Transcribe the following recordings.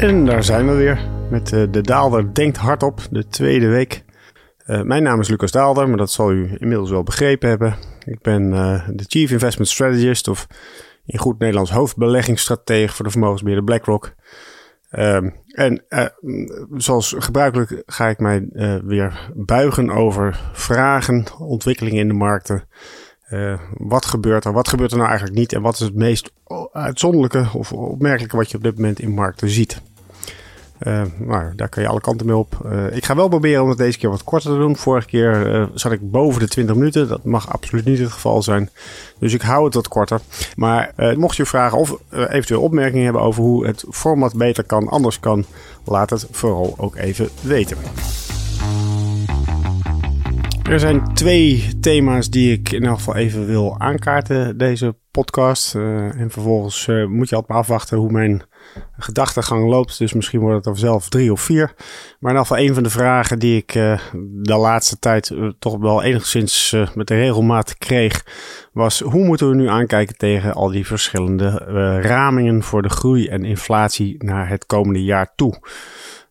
En daar zijn we weer met uh, De Daalder Denkt Hardop, de tweede week. Uh, mijn naam is Lucas Daalder, maar dat zal u inmiddels wel begrepen hebben. Ik ben uh, de Chief Investment Strategist, of in goed Nederlands hoofdbeleggingsstratege voor de vermogensbeheerder BlackRock. Ehm, en zoals gebruikelijk ga ik mij weer buigen over vragen, ontwikkelingen in de markten. wat gebeurt er? Wat gebeurt er nou eigenlijk niet? En wat is het meest uitzonderlijke of opmerkelijke wat je op dit moment in markten ziet? Uh, nou, daar kan je alle kanten mee op. Uh, ik ga wel proberen om het deze keer wat korter te doen. Vorige keer uh, zat ik boven de 20 minuten. Dat mag absoluut niet het geval zijn. Dus ik hou het wat korter. Maar mocht je vragen of eventueel opmerkingen hebben over hoe het format beter kan, anders kan, laat het vooral ook even weten. Er zijn twee thema's die ik in elk geval even wil aankaarten deze podcast. en vervolgens moet je altijd maar afwachten hoe mijn gedachtegang loopt. Dus misschien wordt het er zelf drie of vier. Maar in ieder geval een van de vragen die ik uh, de laatste tijd uh, toch wel enigszins uh, met de regelmaat kreeg. Was hoe moeten we nu aankijken tegen al die verschillende ramingen voor de groei en inflatie naar het komende jaar toe.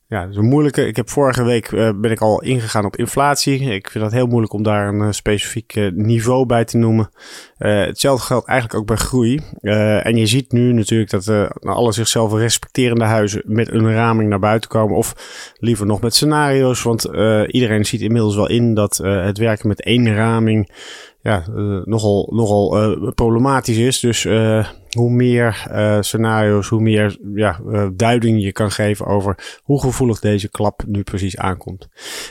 Ja, dat is een moeilijke. Ik heb vorige week uh, ben ik al ingegaan op inflatie. Ik vind dat heel moeilijk om daar een uh, specifiek uh, niveau bij te noemen. hetzelfde geldt eigenlijk ook bij groei. en je ziet nu natuurlijk dat alle zichzelf respecterende huizen met een raming naar buiten komen. Of liever nog met scenario's. Want iedereen ziet inmiddels wel in dat het werken met één raming ja, uh, nogal, nogal uh, problematisch is. Dus uh, hoe meer scenario's, hoe meer ja, duiding je kan geven over hoe gevoelig deze klap nu precies aankomt.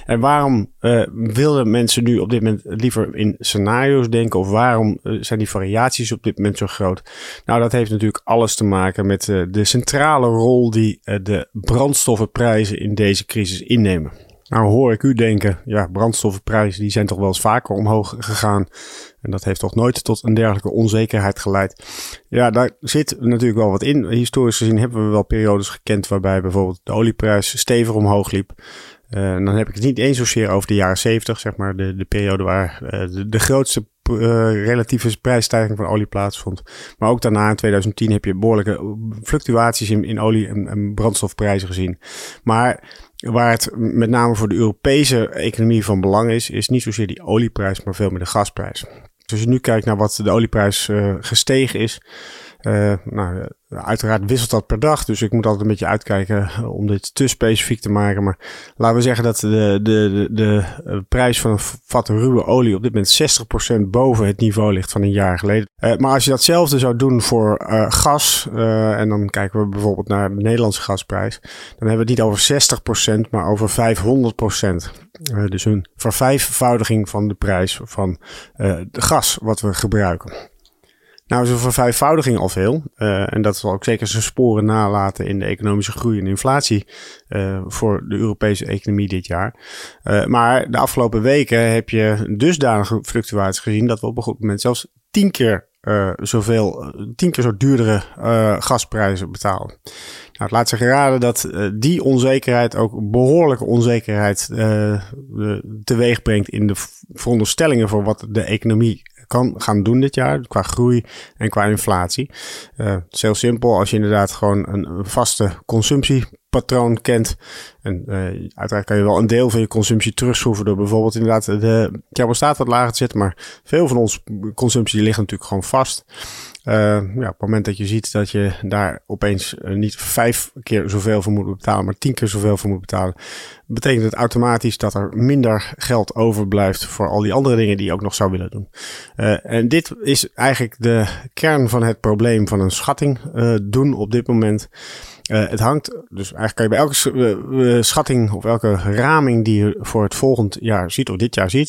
En waarom willen mensen nu op dit moment liever in scenario's denken? Of waarom zijn die variaties op dit moment zo groot? Nou, dat heeft natuurlijk alles te maken met de centrale rol die de brandstoffenprijzen in deze crisis innemen. Nou hoor ik u denken, ja, brandstoffenprijzen die zijn toch wel eens vaker omhoog gegaan. En dat heeft toch nooit tot een dergelijke onzekerheid geleid. Ja, daar zit natuurlijk wel wat in. Historisch gezien hebben we wel periodes gekend waarbij bijvoorbeeld de olieprijs stevig omhoog liep. Uh, dan heb ik het niet eens zozeer over de jaren 70, zeg maar, de, de periode waar uh, de, de, grootste uh, relatieve prijsstijging van olie plaatsvond. Maar ook daarna in 2010 heb je behoorlijke fluctuaties in, in olie- en, en brandstofprijzen gezien. Maar Waar het met name voor de Europese economie van belang is, is niet zozeer die olieprijs, maar veel meer de gasprijs. Dus als je nu kijkt naar wat de olieprijs gestegen is, uh, nou, uiteraard wisselt dat per dag, dus ik moet altijd een beetje uitkijken eh, om dit te specifiek te maken. Maar laten we zeggen dat de, de, de, de prijs van een vat ruwe olie op dit moment 60% boven het niveau ligt van een jaar geleden. Uh, maar als je datzelfde zou doen voor uh, gas, en dan kijken we bijvoorbeeld naar de Nederlandse gasprijs, dan hebben we het niet over 60%, maar over 500%. Uh, dus een vervijfvoudiging van de prijs van uh, de gas wat we gebruiken. Nou is een vervijfvoudiging al veel. Uh, en dat zal ook zeker zijn sporen nalaten in de economische groei en inflatie uh, voor de Europese economie dit jaar. Uh, maar de afgelopen weken heb je dusdanige fluctuaties gezien dat we op een goed moment zelfs tien keer zoveel, tien keer zo duurdere gasprijzen betalen. Nou, het laat zich raden dat die onzekerheid ook behoorlijke onzekerheid teweeg brengt in de veronderstellingen voor wat de economie kan gaan doen dit jaar. Qua groei en qua inflatie. Uh, heel simpel. Als je inderdaad gewoon een vaste consumptiepatroon kent. En uh, uiteraard kan je wel een deel van je consumptie terugschroeven door bijvoorbeeld inderdaad de thermostaat wat lager te zetten. Maar veel van ons consumptie ligt natuurlijk gewoon vast. Uh, ja, op het moment dat je ziet dat je daar opeens uh, niet vijf keer zoveel voor moet betalen, maar tien keer zoveel voor moet betalen, betekent het automatisch dat er minder geld overblijft voor al die andere dingen die je ook nog zou willen doen. Uh, en dit is eigenlijk de kern van het probleem van een schatting doen op dit moment. Uh, het hangt, dus eigenlijk kan je bij elke uh, schatting of elke raming die je voor het volgend jaar ziet of dit jaar ziet,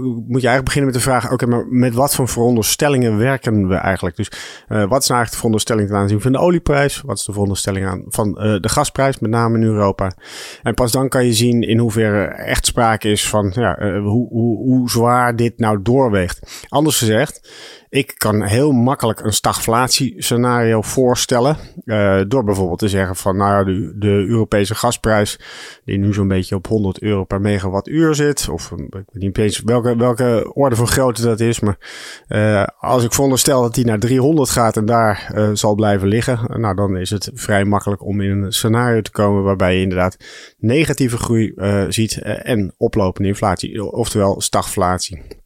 moet je eigenlijk beginnen met de vraag, oké, maar met wat voor veronderstellingen werken we eigenlijk? Dus wat is nou eigenlijk de veronderstelling ten aanzien van de olieprijs? Wat is de veronderstelling aan van de gasprijs, met name in Europa? En pas dan kan je zien in hoeverre echt sprake is van ja, hoe, hoe, hoe zwaar dit nou doorweegt. Anders gezegd, ik kan heel makkelijk een stagflatie-scenario voorstellen. Uh, door bijvoorbeeld te zeggen van, nou ja, de, Europese gasprijs, die nu zo'n beetje op 100 euro per megawattuur zit. Of ik weet niet eens welke, welke orde van grootte dat is. Maar uh, als ik veronderstel dat die naar 300 gaat en daar zal blijven liggen. Nou, dan is het vrij makkelijk om in een scenario te komen waarbij je inderdaad negatieve groei ziet en oplopende inflatie. Oftewel stagflatie.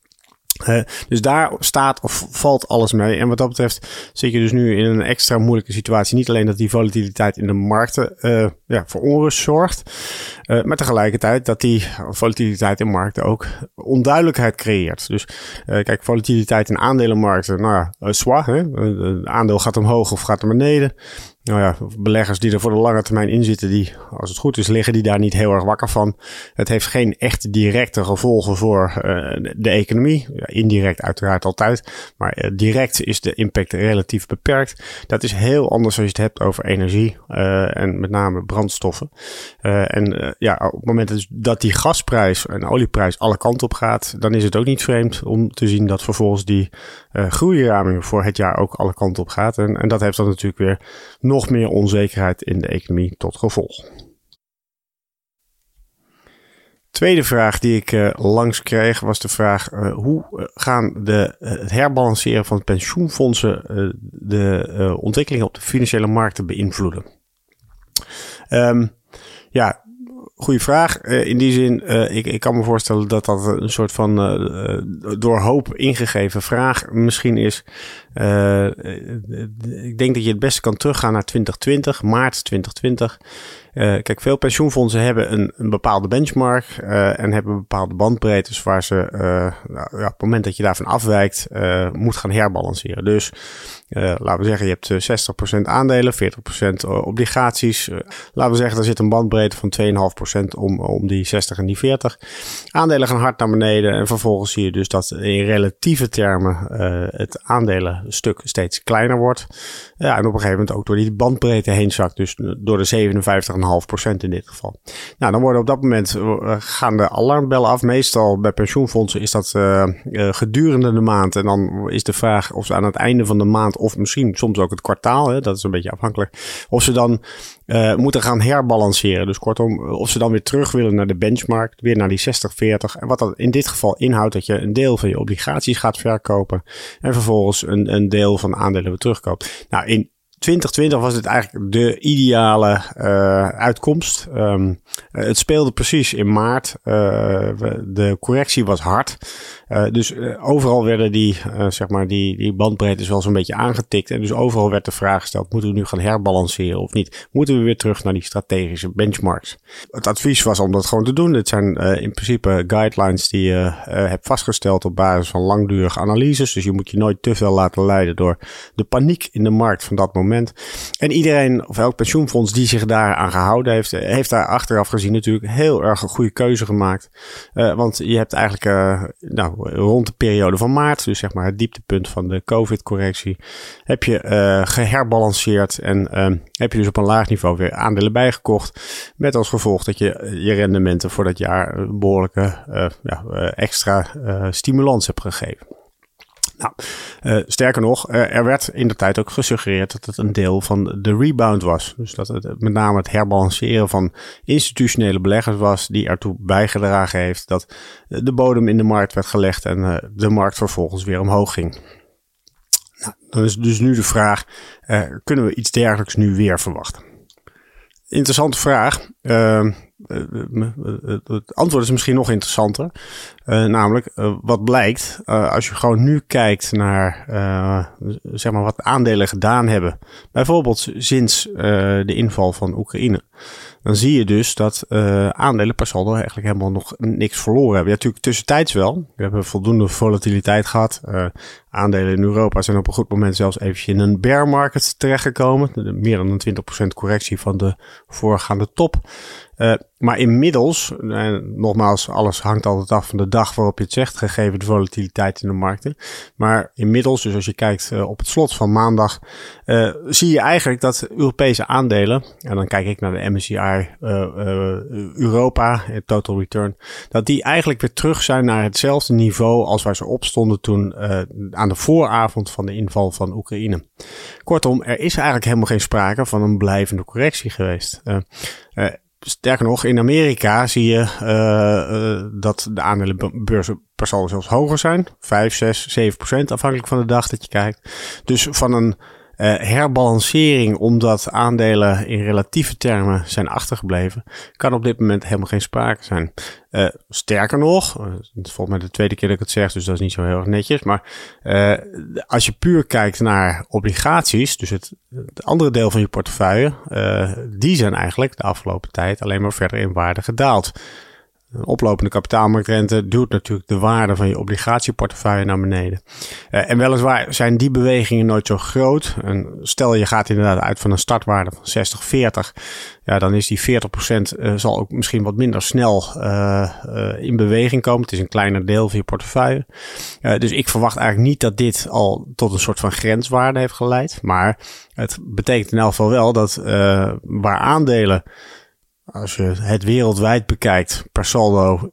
Dus daar staat of valt alles mee. En wat dat betreft zit je dus nu in een extra moeilijke situatie. Niet alleen dat die volatiliteit in de markten uh, ja, voor onrust zorgt. Uh, maar tegelijkertijd dat die volatiliteit in markten ook onduidelijkheid creëert. Dus kijk, volatiliteit in aandelenmarkten. Nou ja, zwaar. Hè? Aandeel gaat omhoog of gaat naar beneden nou ja, beleggers die er voor de lange termijn in zitten, die, als het goed is, liggen die daar niet heel erg wakker van. Het heeft geen echt directe gevolgen voor uh, de economie. Indirect uiteraard altijd. Maar uh, direct is de impact relatief beperkt. Dat is heel anders als je het hebt over energie uh, en met name brandstoffen. en ja, op het moment dat die gasprijs en olieprijs alle kanten op gaat, dan is het ook niet vreemd om te zien dat vervolgens die groeiraming voor het jaar ook alle kanten op gaat. En, en dat heeft dan natuurlijk weer nog meer onzekerheid in de economie tot gevolg. Tweede vraag die ik uh, langs kreeg was de vraag: uh, hoe eh, gaan de, het herbalanceren van pensioenfondsen de ontwikkelingen op de financiële markten beïnvloeden? Um, ja, Goeie vraag. In die zin, ik, ik kan me voorstellen dat dat een soort van door hoop ingegeven vraag misschien is. Ik denk dat je het beste kan teruggaan naar 2020, maart 2020. Uh, kijk, veel pensioenfondsen hebben een, een bepaalde benchmark uh, en hebben bepaalde bandbreedtes waar ze uh, nou, ja, op het moment dat je daarvan afwijkt, moet gaan herbalanceren. Dus laten we zeggen, je hebt 60% aandelen, 40% obligaties. laten we zeggen, er zit een bandbreedte van 2,5% om, om die 60 en die 40. Aandelen gaan hard naar beneden en vervolgens zie je dus dat in relatieve termen het aandelenstuk steeds kleiner wordt. Ja, en op een gegeven moment ook door die bandbreedte heen zakt. Dus door de 57 1,5% in dit geval. Nou, dan worden op dat moment uh, gaan de alarmbellen af. Meestal bij pensioenfondsen is dat uh, uh, gedurende de maand. En dan is de vraag of ze aan het einde van de maand, of misschien soms ook het kwartaal, hè, dat is een beetje afhankelijk, of ze dan moeten gaan herbalanceren. Dus kortom, of ze dan weer terug willen naar de benchmark, weer naar die 60-40. En wat dat in dit geval inhoudt, dat je een deel van je obligaties gaat verkopen en vervolgens een, een deel van aandelen weer terugkoopt. Nou, in 2020 was het eigenlijk de ideale uh, uitkomst. Um, het speelde precies in maart. Uh, de correctie was hard. Uh, dus overal werden die, zeg maar, die, die bandbreedtes wel zo'n beetje aangetikt. En dus overal werd de vraag gesteld, moeten we nu gaan herbalanceren of niet? Moeten we weer terug naar die strategische benchmarks? Het advies was om dat gewoon te doen. Dit zijn in principe guidelines die je hebt vastgesteld op basis van langdurige analyses. Dus je moet je nooit te veel laten leiden door de paniek in de markt van dat moment. En iedereen, of elk pensioenfonds die zich daar aan gehouden heeft, heeft daar achteraf gezien natuurlijk heel erg een goede keuze gemaakt. Uh, want je hebt eigenlijk uh, nou, rond de periode van maart, dus zeg maar het dieptepunt van de COVID-correctie, heb je uh, geherbalanceerd en heb je dus op een laag niveau weer aandelen bijgekocht. Met als gevolg dat je je rendementen voor dat jaar behoorlijke ja, extra stimulans hebt gegeven. Nou, uh, sterker nog, uh, er werd in de tijd ook gesuggereerd dat het een deel van de rebound was. Dus dat het met name het herbalanceren van institutionele beleggers was die ertoe bijgedragen heeft dat de bodem in de markt werd gelegd en uh, de markt vervolgens weer omhoog ging. Nou, dan is dus nu de vraag, kunnen we iets dergelijks nu weer verwachten? Interessante vraag. Het antwoord is misschien nog interessanter. Uh, namelijk, uh, wat blijkt, uh, als je gewoon nu kijkt naar zeg maar wat aandelen gedaan hebben. Bijvoorbeeld sinds de inval van Oekraïne. Dan zie je dus dat aandelen per saldo eigenlijk helemaal nog niks verloren hebben. Ja, natuurlijk tussentijds wel. We hebben voldoende volatiliteit gehad. aandelen in Europa zijn op een goed moment zelfs eventjes in een bear market terechtgekomen. Meer dan een 20% correctie van de voorgaande top. Uh, maar inmiddels, nogmaals, alles hangt altijd af van de dag waarop je het zegt, gegeven de volatiliteit in de markten. Maar inmiddels, dus als je kijkt uh, op het slot van maandag, zie je eigenlijk dat Europese aandelen, en dan kijk ik naar de MSCI Europa, Total Return, dat die eigenlijk weer terug zijn naar hetzelfde niveau als waar ze op stonden toen aan de vooravond van de inval van Oekraïne. Kortom, er is eigenlijk helemaal geen sprake van een blijvende correctie geweest. Sterker nog, in Amerika zie je uh, uh, dat de aandelenbeurzen per saldo zelfs hoger zijn. 5, 6, 7 procent afhankelijk van de dag dat je kijkt. Dus van een uh, herbalancering omdat aandelen in relatieve termen zijn achtergebleven, kan op dit moment helemaal geen sprake zijn. Uh, sterker nog, uh, het volgens mij de tweede keer dat ik het zeg, dus dat is niet zo heel erg netjes. Maar als je puur kijkt naar obligaties, dus het, het andere deel van je portefeuille, die zijn eigenlijk de afgelopen tijd alleen maar verder in waarde gedaald. Oplopende kapitaalmarktrente duwt natuurlijk de waarde van je obligatieportefeuille naar beneden. Uh, en weliswaar zijn die bewegingen nooit zo groot. En stel je gaat inderdaad uit van een startwaarde van 60, 40. Ja, dan is die 40 procent uh, zal ook misschien wat minder snel uh, in beweging komen. Het is een kleiner deel van je portefeuille. dus ik verwacht eigenlijk niet dat dit al tot een soort van grenswaarde heeft geleid. Maar het betekent in elk geval wel dat waar aandelen als je het wereldwijd bekijkt, per saldo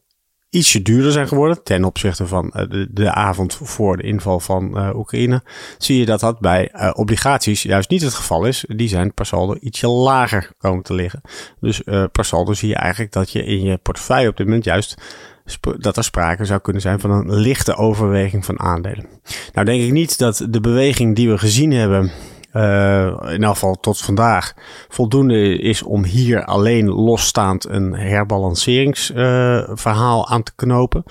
ietsje duurder zijn geworden ten opzichte van eh, de, de avond voor de inval van uh, Oekraïne, zie je dat dat bij uh, obligaties juist niet het geval is. Die zijn per saldo ietsje lager komen te liggen. Dus uh, per saldo zie je eigenlijk dat je in je portefeuille op dit moment juist dat er sprake zou kunnen zijn van een lichte overweging van aandelen. Nou denk ik niet dat de beweging die we gezien hebben in elk geval tot vandaag, voldoende is om hier alleen losstaand een herbalanceringsverhaal aan te knopen.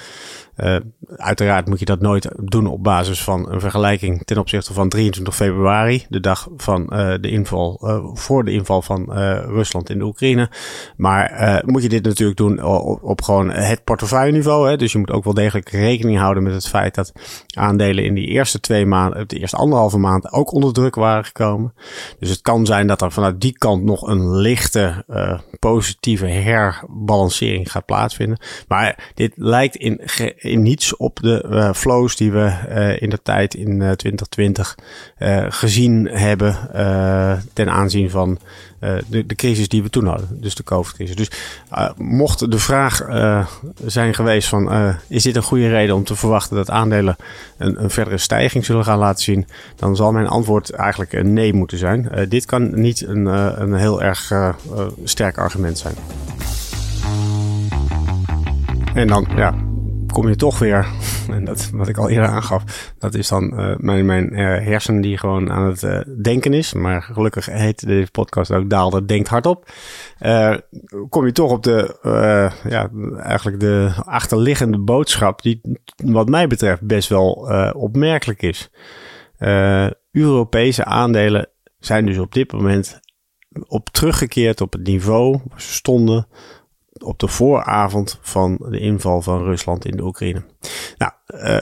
Uh, uiteraard moet je dat nooit doen op basis van een vergelijking ten opzichte van 23 februari, de dag van uh, de inval, uh, voor de inval van Rusland in de Oekraïne. Maar moet je dit natuurlijk doen op, op gewoon het portefeuilleniveau. Hè? Dus je moet ook wel degelijk rekening houden met het feit dat aandelen in die eerste twee maanden, de eerste anderhalve maand ook onder druk waren gekomen. Dus het kan zijn dat er vanuit die kant nog een lichte positieve herbalancering gaat plaatsvinden. Maar dit lijkt in in niets op de uh, flows die we uh, in de tijd in uh, 2020 gezien hebben ten aanzien van de, de crisis die we toen hadden. Dus de COVID-crisis. Dus mocht de vraag zijn geweest van is dit een goede reden om te verwachten dat aandelen een, een verdere stijging zullen gaan laten zien, dan zal mijn antwoord eigenlijk een nee moeten zijn. dit kan niet een, een heel erg sterk argument zijn. En dan, ja, kom je toch weer, en dat wat ik al eerder aangaf, dat is dan uh, mijn, mijn uh, hersenen die gewoon aan het uh, denken is. Maar gelukkig heet deze podcast ook Daalder Denkt Hardop. kom je toch op de, ja, eigenlijk de achterliggende boodschap die wat mij betreft best wel opmerkelijk is. Europese aandelen zijn dus op dit moment op teruggekeerd op het niveau waar ze stonden op de vooravond van de inval van Rusland in de Oekraïne. Nou, uh,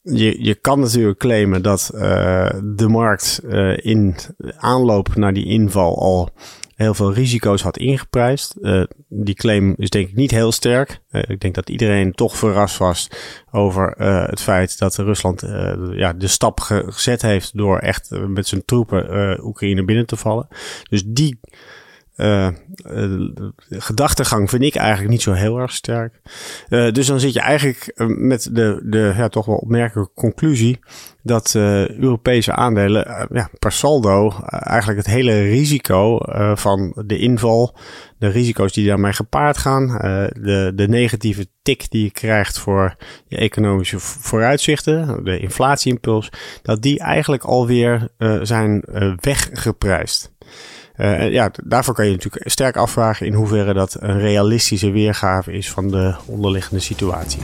je, je kan natuurlijk claimen dat uh, de markt uh, in aanloop naar die inval al heel veel risico's had ingeprijsd. Die claim is denk ik niet heel sterk. Ik denk dat iedereen toch verrast was over het feit dat Rusland ja, de stap gezet heeft door echt met zijn troepen Oekraïne binnen te vallen. Dus die uh, gedachtegang vind ik eigenlijk niet zo heel erg sterk. Uh, dus dan zit je eigenlijk met de, de ja, toch wel opmerkelijke conclusie dat Europese aandelen ja, per saldo eigenlijk het hele risico van de inval, de risico's die daarmee gepaard gaan, de, de negatieve tik die je krijgt voor je economische vooruitzichten, de inflatieimpuls, dat die eigenlijk alweer zijn weggeprijsd. Uh, ja, daarvoor kan je natuurlijk sterk afvragen in hoeverre dat een realistische weergave is van de onderliggende situatie.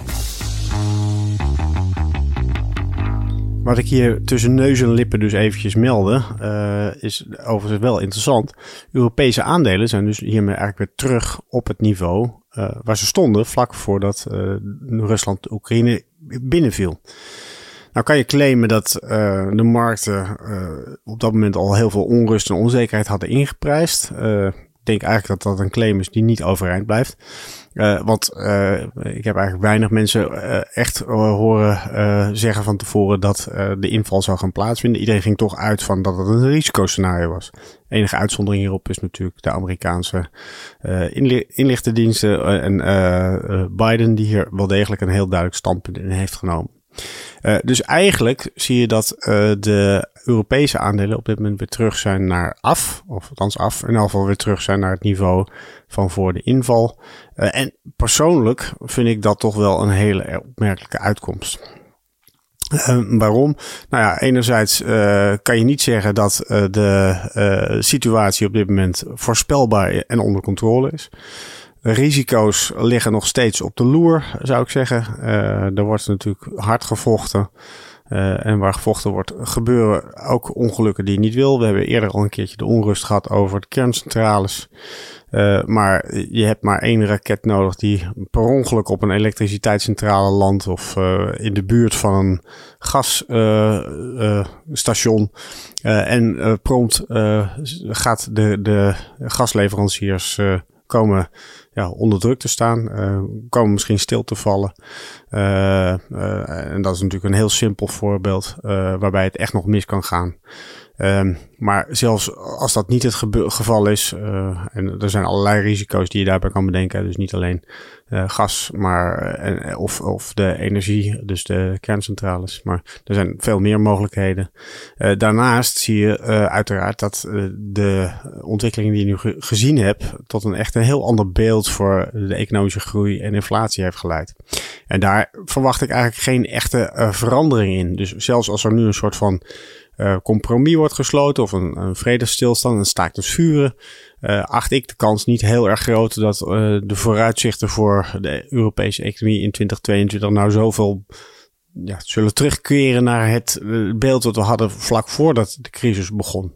Wat ik hier tussen neus en lippen dus eventjes melde, uh, is overigens wel interessant. Europese aandelen zijn dus hiermee eigenlijk weer terug op het niveau uh, waar ze stonden vlak voordat Rusland Oekraïne binnenviel. Nou kan je claimen dat uh, de markten uh, op dat moment al heel veel onrust en onzekerheid hadden ingeprijsd. Uh, denk eigenlijk dat dat een claim is die niet overeind blijft. Uh, want uh, ik heb eigenlijk weinig mensen uh, echt horen zeggen van tevoren dat de inval zou gaan plaatsvinden. Iedereen ging toch uit van dat het een risicoscenario was. Enige uitzondering hierop is natuurlijk de Amerikaanse inlichtendiensten en Biden, die hier wel degelijk een heel duidelijk standpunt in heeft genomen. Uh, dus eigenlijk zie je dat uh, de Europese aandelen op dit moment weer terug zijn naar af, of althans af, in ieder geval weer terug zijn naar het niveau van voor de inval. Uh, en persoonlijk vind ik dat toch wel een hele opmerkelijke uitkomst. waarom? Nou ja, enerzijds kan je niet zeggen dat de situatie op dit moment voorspelbaar en onder controle is. Risico's liggen nog steeds op de loer, zou ik zeggen. Uh, er wordt natuurlijk hard gevochten. Uh, en waar gevochten wordt, gebeuren ook ongelukken die je niet wil. We hebben eerder al een keertje de onrust gehad over de kerncentrales. Uh, maar je hebt maar één raket nodig die per ongeluk op een elektriciteitscentrale landt of in de buurt van een gasstation. en prompt gaat de, de gasleveranciers komen onder druk te staan, uh, komen misschien stil te vallen. Uh, uh, en dat is natuurlijk een heel simpel voorbeeld waarbij het echt nog mis kan gaan. Um, maar zelfs als dat niet het geval is, uh, en er zijn allerlei risico's die je daarbij kan bedenken, dus niet alleen uh, gas, maar uh, of, of de energie, dus de kerncentrales, maar er zijn veel meer mogelijkheden. daarnaast zie je uiteraard dat de ontwikkelingen die je nu ge gezien hebt, tot een echt een heel ander beeld voor de economische groei en inflatie heeft geleid. En daar verwacht ik eigenlijk geen echte verandering in. Dus zelfs als er nu een soort van uh, compromis wordt gesloten of een, een vredesstilstand, een staakt het vuren, uh, acht ik de kans niet heel erg groot dat uh, de vooruitzichten voor de Europese economie in 2022 nou zoveel ja, zullen terugkeren naar het beeld dat we hadden vlak voordat de crisis begon.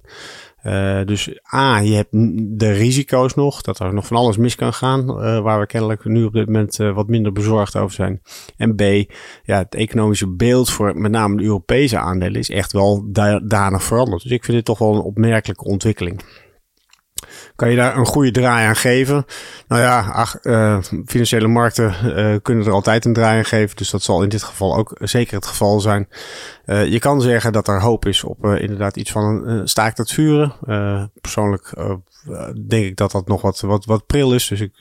Uh, dus A, je hebt de risico's nog, dat er nog van alles mis kan gaan, uh, waar we kennelijk nu op dit moment uh, wat minder bezorgd over zijn. En B, ja, het economische beeld voor met name de Europese aandelen is echt wel danig veranderd. Dus ik vind dit toch wel een opmerkelijke ontwikkeling. Kan je daar een goede draai aan geven? Nou ja, uh, financiële markten uh, kunnen er altijd een draai aan geven. Dus dat zal in dit geval ook zeker het geval zijn. Uh, je kan zeggen dat er hoop is op inderdaad iets van een staakt het vuren. persoonlijk denk ik dat dat nog wat, wat, wat pril is. Dus ik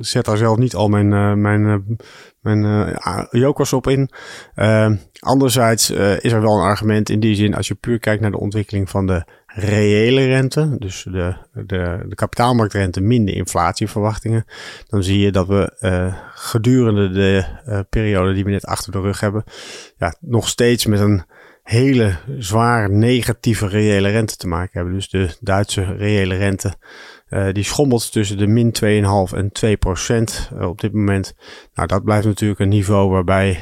zet daar zelf niet al mijn, mijn, mijn jokers op in. anderzijds is er wel een argument in die zin als je puur kijkt naar de ontwikkeling van de reële rente, dus de, de, de kapitaalmarktrente min de inflatieverwachtingen, dan zie je dat we uh, gedurende de uh, periode die we net achter de rug hebben, ja, nog steeds met een hele zwaar negatieve reële rente te maken hebben. Dus de Duitse reële rente uh, die schommelt tussen de min 2,5 en 2 procent op dit moment. Nou, dat blijft natuurlijk een niveau waarbij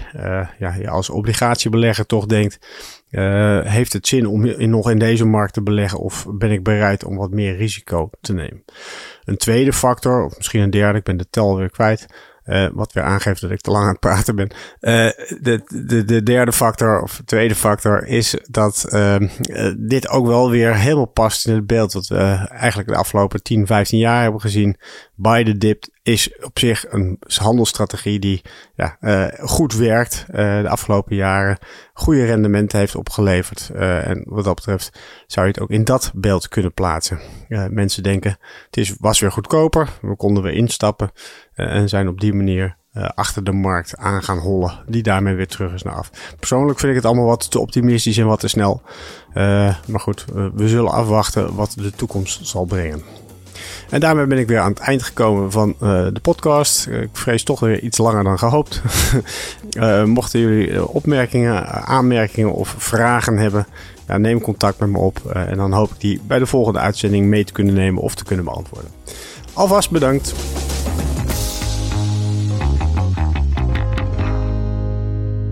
ja, je als obligatiebelegger toch denkt, uh, heeft het zin om in, nog in deze markt te beleggen of ben ik bereid om wat meer risico te nemen? Een tweede factor, of misschien een derde, ik ben de tel weer kwijt, uh, wat weer aangeeft dat ik te lang aan het praten ben. Uh, de, de, de derde factor, of tweede factor, is dat uh, dit ook wel weer helemaal past in het beeld wat we eigenlijk de afgelopen 10, 15 jaar hebben gezien. Buy the dip is op zich een handelsstrategie die ja, goed werkt de afgelopen jaren. Goede rendementen heeft opgeleverd. en wat dat betreft zou je het ook in dat beeld kunnen plaatsen. mensen denken, het is, was weer goedkoper. We konden weer instappen. En zijn op die manier achter de markt aan gaan hollen, die daarmee weer terug is naar af. Persoonlijk vind ik het allemaal wat te optimistisch en wat te snel. Maar goed, we zullen afwachten wat de toekomst zal brengen. En daarmee ben ik weer aan het eind gekomen van uh, de podcast. Ik vrees toch weer iets langer dan gehoopt. uh, mochten jullie opmerkingen, aanmerkingen of vragen hebben, neem contact met me op. En dan hoop ik die bij de volgende uitzending mee te kunnen nemen of te kunnen beantwoorden. Alvast bedankt.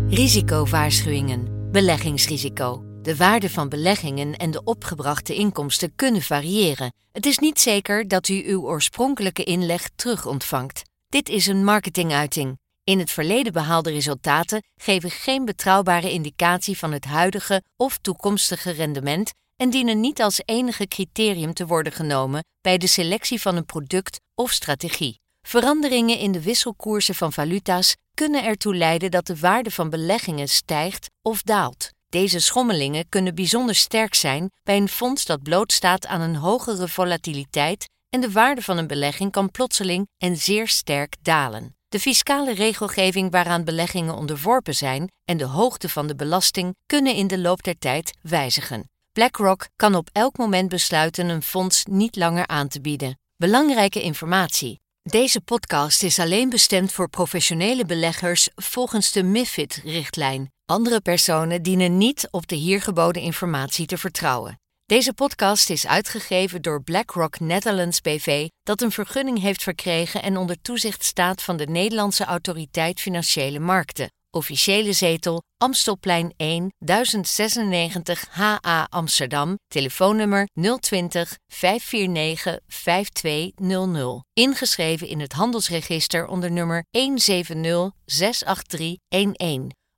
Risicowaarschuwingen. Beleggingsrisico. De waarde van beleggingen en de opgebrachte inkomsten kunnen variëren. Het is niet zeker dat u uw oorspronkelijke inleg terug ontvangt. Dit is een marketinguiting. In het verleden behaalde resultaten geven geen betrouwbare indicatie van het huidige of toekomstige rendement en dienen niet als enige criterium te worden genomen bij de selectie van een product of strategie. Veranderingen in de wisselkoersen van valuta's kunnen ertoe leiden dat de waarde van beleggingen stijgt of daalt. Deze schommelingen kunnen bijzonder sterk zijn bij een fonds dat blootstaat aan een hogere volatiliteit en de waarde van een belegging kan plotseling en zeer sterk dalen. De fiscale regelgeving waaraan beleggingen onderworpen zijn en de hoogte van de belasting kunnen in de loop der tijd wijzigen. BlackRock kan op elk moment besluiten een fonds niet langer aan te bieden. Belangrijke informatie. Deze podcast is alleen bestemd voor professionele beleggers volgens de MIFID-richtlijn. Andere personen dienen niet op de hier geboden informatie te vertrouwen. Deze podcast is uitgegeven door BlackRock Netherlands BV, dat een vergunning heeft verkregen en onder toezicht staat van de Nederlandse Autoriteit Financiële Markten. Officiële zetel Amstelplein 1 1096 HA Amsterdam. Telefoonnummer 020 549 5200. Ingeschreven in het handelsregister onder nummer 170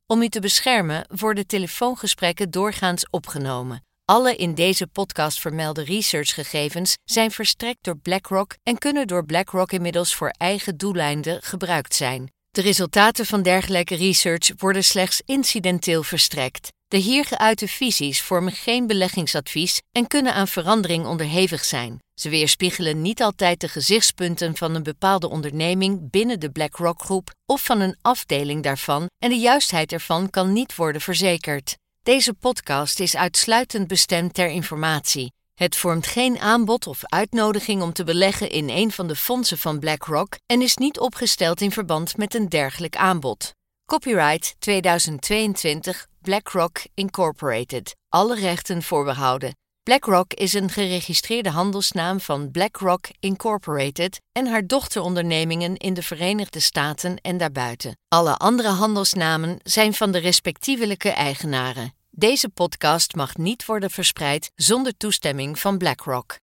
Om u te beschermen worden telefoongesprekken doorgaans opgenomen. Alle in deze podcast vermelde researchgegevens zijn verstrekt door BlackRock en kunnen door BlackRock inmiddels voor eigen doeleinden gebruikt zijn. De resultaten van dergelijke research worden slechts incidenteel verstrekt. De hier geuite visies vormen geen beleggingsadvies en kunnen aan verandering onderhevig zijn. Ze weerspiegelen niet altijd de gezichtspunten van een bepaalde onderneming binnen de BlackRock-groep of van een afdeling daarvan en de juistheid ervan kan niet worden verzekerd. Deze podcast is uitsluitend bestemd ter informatie. Het vormt geen aanbod of uitnodiging om te beleggen in een van de fondsen van BlackRock en is niet opgesteld in verband met een dergelijk aanbod. Copyright 2022 BlackRock Incorporated. Alle rechten voorbehouden. BlackRock is een geregistreerde handelsnaam van BlackRock Incorporated en haar dochterondernemingen in de Verenigde Staten en daarbuiten. Alle andere handelsnamen zijn van de respectievelijke eigenaren. Deze podcast mag niet worden verspreid zonder toestemming van BlackRock.